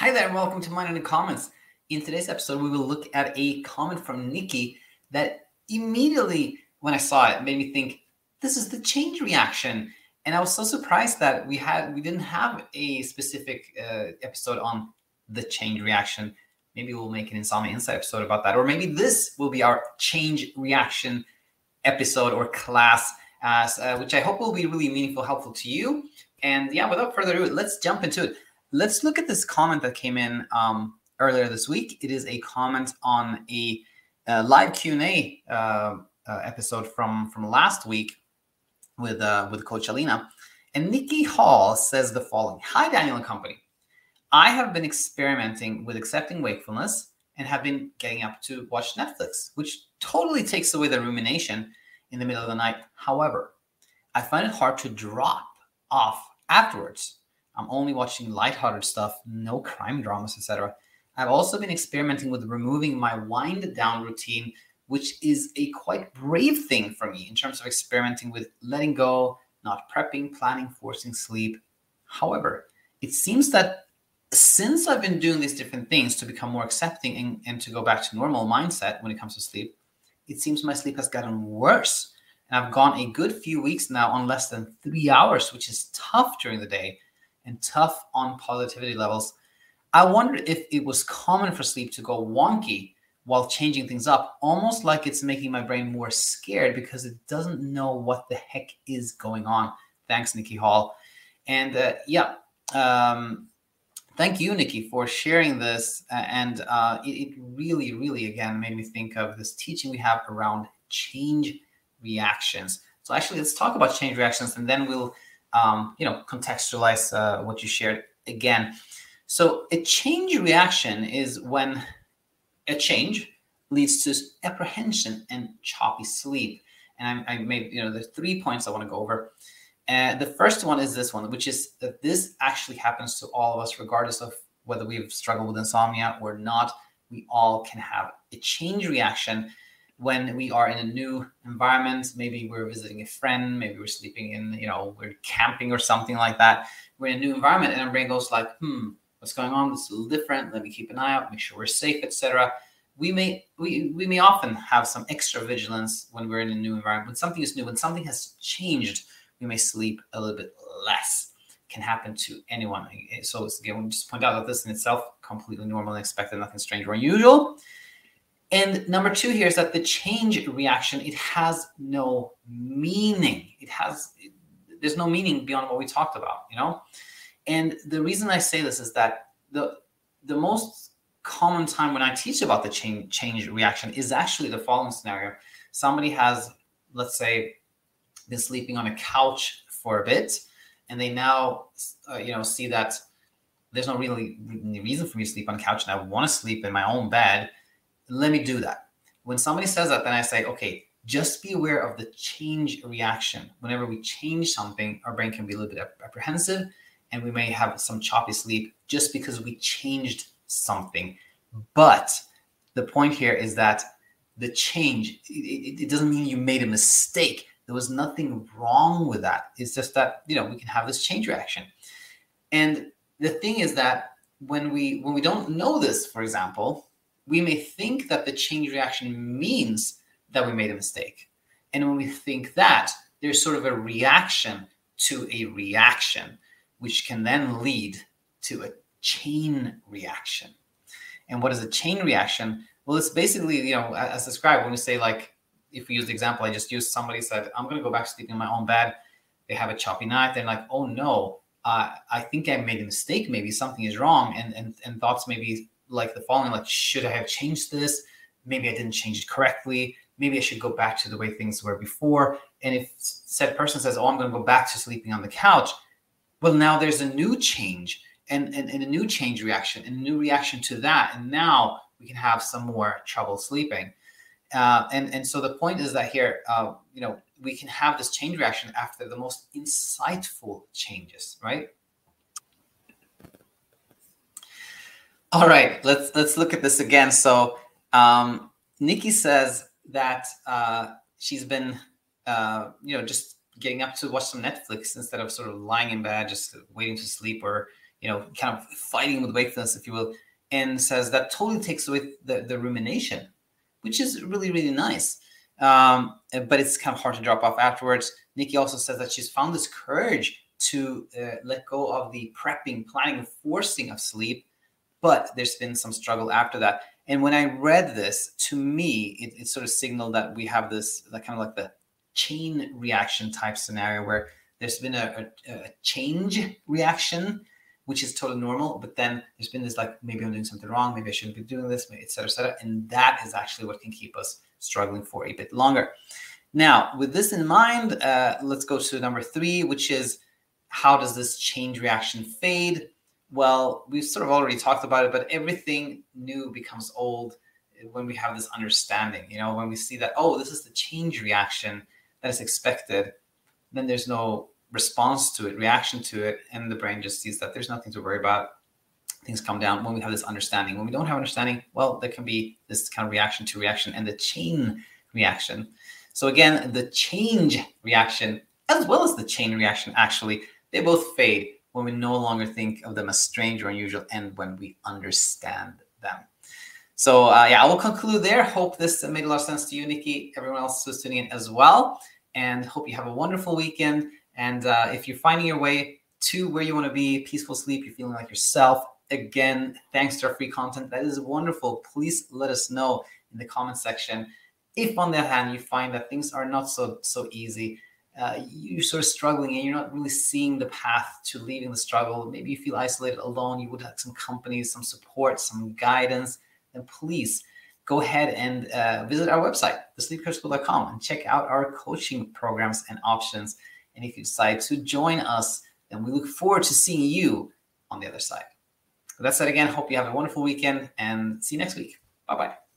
Hi there, and welcome to Mining the Comments. In today's episode, we will look at a comment from Nikki that immediately, when I saw it, made me think, this is the change reaction. And I was so surprised that we had we didn't have a specific uh, episode on the change reaction. Maybe we'll make an Insomnia Insight episode about that, or maybe this will be our change reaction episode or class, as uh, which I hope will be really meaningful, helpful to you. And yeah, without further ado, let's jump into it. Let's look at this comment that came in um, earlier this week. It is a comment on a, a live Q and A uh, uh, episode from from last week with uh, with Coach Alina. And Nikki Hall says the following: Hi, Daniel and company. I have been experimenting with accepting wakefulness and have been getting up to watch Netflix, which totally takes away the rumination in the middle of the night. However, I find it hard to drop off afterwards. I'm only watching lighthearted stuff, no crime dramas, etc. I've also been experimenting with removing my wind down routine, which is a quite brave thing for me in terms of experimenting with letting go, not prepping, planning, forcing sleep. However, it seems that since I've been doing these different things to become more accepting and, and to go back to normal mindset when it comes to sleep, it seems my sleep has gotten worse. And I've gone a good few weeks now on less than three hours, which is tough during the day and tough on positivity levels. I wondered if it was common for sleep to go wonky while changing things up, almost like it's making my brain more scared because it doesn't know what the heck is going on. Thanks, Nikki Hall. And uh, yeah, um, thank you, Nikki, for sharing this. And uh, it, it, really, really, again, made me think of this teaching we have around change reactions. So actually, let's talk about change reactions, and then we'll, um, you know, contextualize uh, what you shared again. So a change reaction is when a change leads to apprehension and choppy sleep. And I, I made, you know, there's three points I want to go over. And the first one is this one, which is that this actually happens to all of us, regardless of whether we've struggled with insomnia or not. We all can have a change reaction when we are in a new environment. Maybe we're visiting a friend, maybe we're sleeping in, you know, we're camping or something like that. We're in a new environment, and our brain goes like, "Hmm, what's going on? This is a little different. Let me keep an eye out, make sure we're safe, etc." We may we we may often have some extra vigilance when we're in a new environment. When something is new, when something has changed, we may sleep a little bit less. can happen to anyone. So again, we just point out that this in itself completely normal and expected, nothing strange or unusual. And number two here is that the change reaction, it has no meaning. It has, there's no meaning beyond what we talked about, you know? And the reason I say this is that the, the most common time when I teach about the change, change reaction is actually the following scenario. Somebody has, let's say, been sleeping on a couch for a bit, and they now, uh, you know, see that there's no really reason for me to sleep on a couch, and I want to sleep in my own bed let me do that. When somebody says that, then I say, okay, just be aware of the change reaction. Whenever we change something, our brain can be a little bit apprehensive and we may have some choppy sleep just because we changed something. But the point here is that the change, it, it, doesn't mean you made a mistake. There was nothing wrong with that. It's just that, you know, we can have this change reaction. And the thing is that when we when we don't know this, for example, we may think that the change reaction means that we made a mistake. And when we think that, there's sort of a reaction to a reaction, which can then lead to a chain reaction. And what is a chain reaction? Well, it's basically, you know, as described, when we say, like, if we use the example I just used, somebody said, I'm going to go back to sleeping in my own bed. They have a choppy night. They're like, oh no, uh, I think I made a mistake. Maybe something is wrong. And, and, and thoughts maybe like the following like should i have changed this? Maybe i didn't change it correctly. Maybe i should go back to the way things were before. And if said person says oh i'm going to go back to sleeping on the couch well now there's a new change and, and, and a new change reaction and a new reaction to that. And now we can have some more trouble sleeping. Uh, and and so the point is that here uh, you know we can have this change reaction after the most insightful changes right All right, let's let's look at this again. So um, Nikki says that uh, she's been, uh, you know, just getting up to watch some Netflix instead of sort of lying in bed, just waiting to sleep or you know, kind of fighting with wakefulness, if you will, and says that totally takes away the, the rumination, which is really, really nice. Um, but it's kind of hard to drop off afterwards. Nikki also says that she's found this courage to uh, let go of the prepping, planning, forcing of sleep, but there's been some struggle after that. And when I read this, to me, it, it sort of signaled that we have this like, kind of like the chain reaction type scenario where there's been a, a, a change reaction which is totally normal. But then there's been this like, maybe I'm doing something wrong, maybe I shouldn't be doing this, et cetera, et cetera. And that is actually what can keep us struggling for a bit longer. Now, with this in mind, uh, let's go to number three, which is how does this change reaction fade? Well, we've sort of already talked about it, but everything new becomes old when we have this understanding. You know, when we see that, oh, this is the change reaction that is expected, then there's no response to it, reaction to it, and the brain just sees that there's nothing to worry about. Things come down when we have this understanding. When we don't have understanding, well, there can be this kind of reaction to reaction and the chain reaction. So again, the change reaction as well as the chain reaction, actually, they both fade when we no longer think of them as strange or unusual and when we understand them. So uh, yeah, I will conclude there. Hope this made a lot of sense to you, Nikki, everyone else who's tuning in as well. And hope you have a wonderful weekend. And uh, if you're finding your way to where you want to be, peaceful sleep, you're feeling like yourself, again, thanks to our free content. That is wonderful. Please let us know in the comment section. If on the other hand you find that things are not so so easy, uh, you're sort of struggling and you're not really seeing the path to leaving the struggle. Maybe you feel isolated, alone. You would have some company, some support, some guidance. Then please go ahead and uh, visit our website, thesleepcoachschool.com, and check out our coaching programs and options. And if you decide to join us, then we look forward to seeing you on the other side. With that said, again, hope you have a wonderful weekend and see you next week. Bye bye.